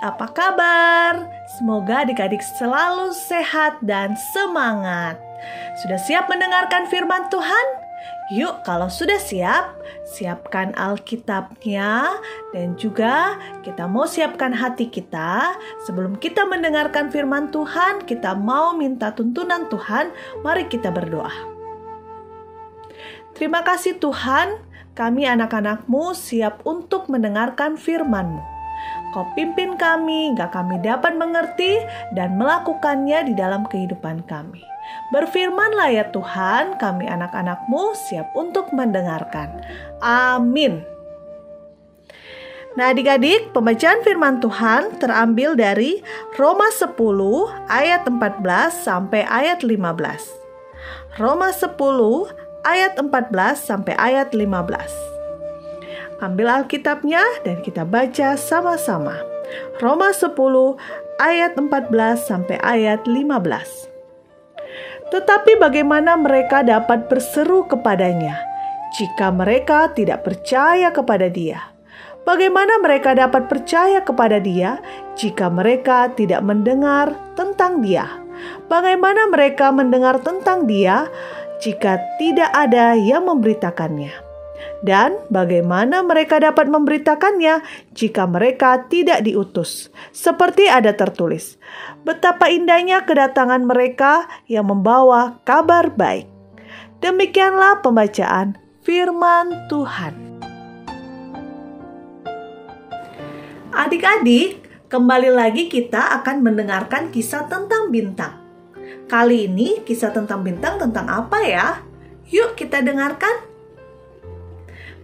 apa kabar? Semoga adik-adik selalu sehat dan semangat. Sudah siap mendengarkan firman Tuhan? Yuk, kalau sudah siap, siapkan Alkitabnya dan juga kita mau siapkan hati kita. Sebelum kita mendengarkan firman Tuhan, kita mau minta tuntunan Tuhan. Mari kita berdoa. Terima kasih Tuhan, kami anak-anakmu siap untuk mendengarkan firman-Mu. Kau pimpin kami, hingga kami dapat mengerti dan melakukannya di dalam kehidupan kami. Berfirmanlah ya Tuhan, kami anak-anakmu siap untuk mendengarkan. Amin. Nah adik-adik, pembacaan firman Tuhan terambil dari Roma 10 ayat 14 sampai ayat 15. Roma 10 ayat 14 sampai ayat 15. Ambil Alkitabnya dan kita baca sama-sama. Roma 10 ayat 14 sampai ayat 15. Tetapi bagaimana mereka dapat berseru kepadanya jika mereka tidak percaya kepada Dia? Bagaimana mereka dapat percaya kepada Dia jika mereka tidak mendengar tentang Dia? Bagaimana mereka mendengar tentang Dia jika tidak ada yang memberitakannya? Dan bagaimana mereka dapat memberitakannya jika mereka tidak diutus? Seperti ada tertulis, betapa indahnya kedatangan mereka yang membawa kabar baik. Demikianlah pembacaan firman Tuhan. Adik-adik, kembali lagi kita akan mendengarkan kisah tentang bintang. Kali ini kisah tentang bintang tentang apa ya? Yuk kita dengarkan.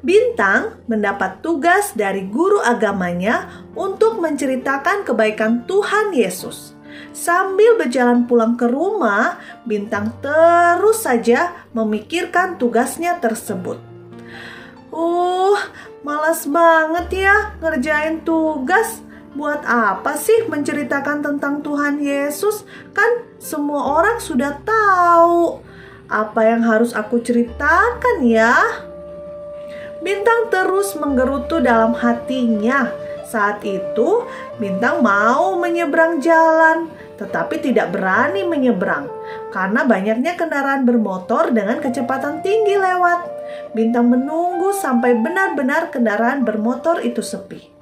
Bintang mendapat tugas dari guru agamanya untuk menceritakan kebaikan Tuhan Yesus. Sambil berjalan pulang ke rumah, Bintang terus saja memikirkan tugasnya tersebut. Uh, malas banget ya ngerjain tugas. Buat apa sih menceritakan tentang Tuhan Yesus? Kan semua orang sudah tahu. Apa yang harus aku ceritakan ya? Bintang terus menggerutu dalam hatinya. Saat itu, Bintang mau menyeberang jalan, tetapi tidak berani menyeberang karena banyaknya kendaraan bermotor dengan kecepatan tinggi lewat. Bintang menunggu sampai benar-benar kendaraan bermotor itu sepi.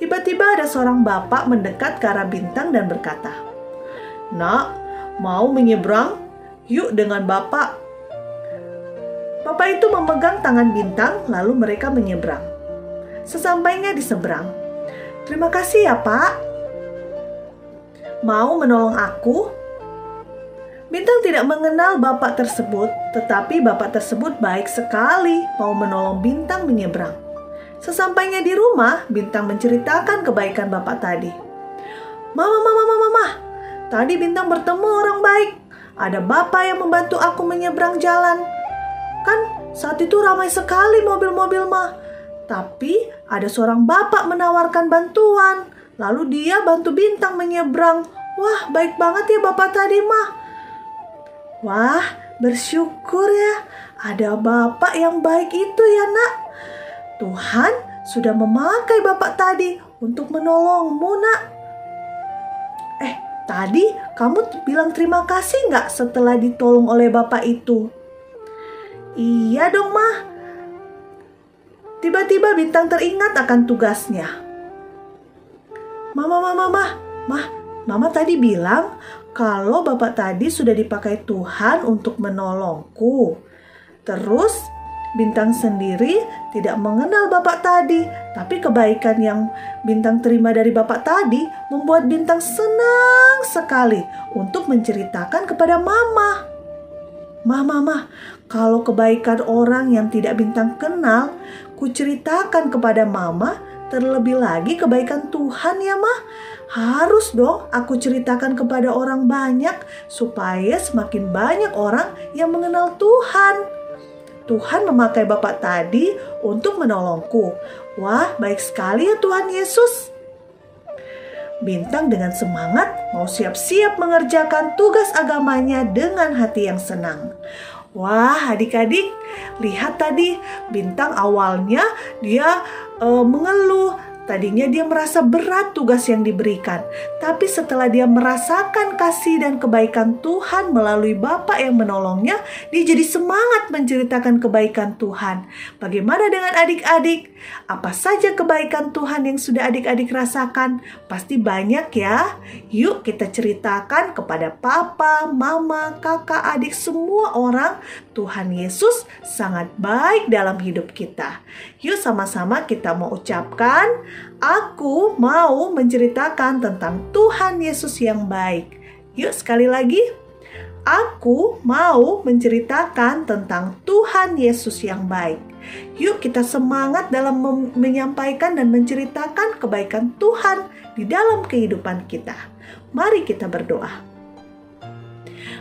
Tiba-tiba ada seorang bapak mendekat ke arah Bintang dan berkata, "Nak, mau menyeberang? Yuk dengan bapak." Bapak itu memegang tangan bintang, lalu mereka menyeberang. Sesampainya di seberang, "Terima kasih ya, Pak. Mau menolong aku?" Bintang tidak mengenal bapak tersebut, tetapi bapak tersebut baik sekali mau menolong Bintang menyeberang. Sesampainya di rumah, Bintang menceritakan kebaikan bapak tadi. "Mama, mama, mama, mama, tadi Bintang bertemu orang baik. Ada bapak yang membantu aku menyeberang jalan." Kan saat itu ramai sekali mobil-mobil mah. Tapi ada seorang bapak menawarkan bantuan. Lalu dia bantu bintang menyeberang. Wah, baik banget ya bapak tadi mah. Wah, bersyukur ya. Ada bapak yang baik itu ya nak. Tuhan sudah memakai bapak tadi untuk menolongmu nak. Eh, tadi kamu bilang terima kasih nggak setelah ditolong oleh bapak itu? Iya dong, Mah. Tiba-tiba Bintang teringat akan tugasnya. Mama, mama, mama, mah, mama tadi bilang kalau bapak tadi sudah dipakai Tuhan untuk menolongku. Terus Bintang sendiri tidak mengenal bapak tadi, tapi kebaikan yang Bintang terima dari bapak tadi membuat Bintang senang sekali untuk menceritakan kepada mama. Mama, mama, kalau kebaikan orang yang tidak bintang kenal, kuceritakan kepada mama, terlebih lagi kebaikan Tuhan ya mah. Harus dong aku ceritakan kepada orang banyak supaya semakin banyak orang yang mengenal Tuhan. Tuhan memakai Bapak tadi untuk menolongku. Wah, baik sekali ya Tuhan Yesus. Bintang dengan semangat mau siap-siap mengerjakan tugas agamanya dengan hati yang senang. Wah, adik-adik, lihat tadi Bintang awalnya dia e, mengeluh, Tadinya dia merasa berat tugas yang diberikan, tapi setelah dia merasakan kasih dan kebaikan Tuhan melalui Bapak yang menolongnya, dia jadi semangat menceritakan kebaikan Tuhan. Bagaimana dengan adik-adik? Apa saja kebaikan Tuhan yang sudah adik-adik rasakan? Pasti banyak ya. Yuk kita ceritakan kepada papa, mama, kakak, adik, semua orang Tuhan Yesus sangat baik dalam hidup kita. Yuk sama-sama kita mau ucapkan, aku mau menceritakan tentang Tuhan Yesus yang baik. Yuk sekali lagi, aku mau menceritakan tentang Tuhan Yesus yang baik. Yuk kita semangat dalam menyampaikan dan menceritakan kebaikan Tuhan di dalam kehidupan kita. Mari kita berdoa.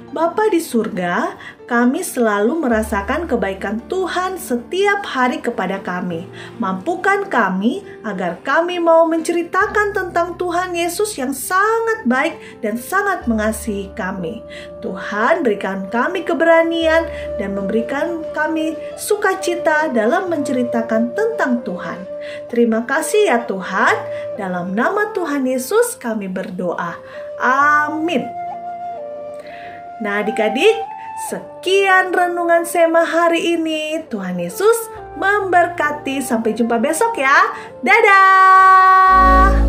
Bapa di surga, kami selalu merasakan kebaikan Tuhan setiap hari kepada kami. Mampukan kami agar kami mau menceritakan tentang Tuhan Yesus yang sangat baik dan sangat mengasihi kami. Tuhan berikan kami keberanian dan memberikan kami sukacita dalam menceritakan tentang Tuhan. Terima kasih ya Tuhan. Dalam nama Tuhan Yesus kami berdoa. Amin. Nah, adik-adik, sekian renungan Sema hari ini. Tuhan Yesus memberkati. Sampai jumpa besok ya. Dadah.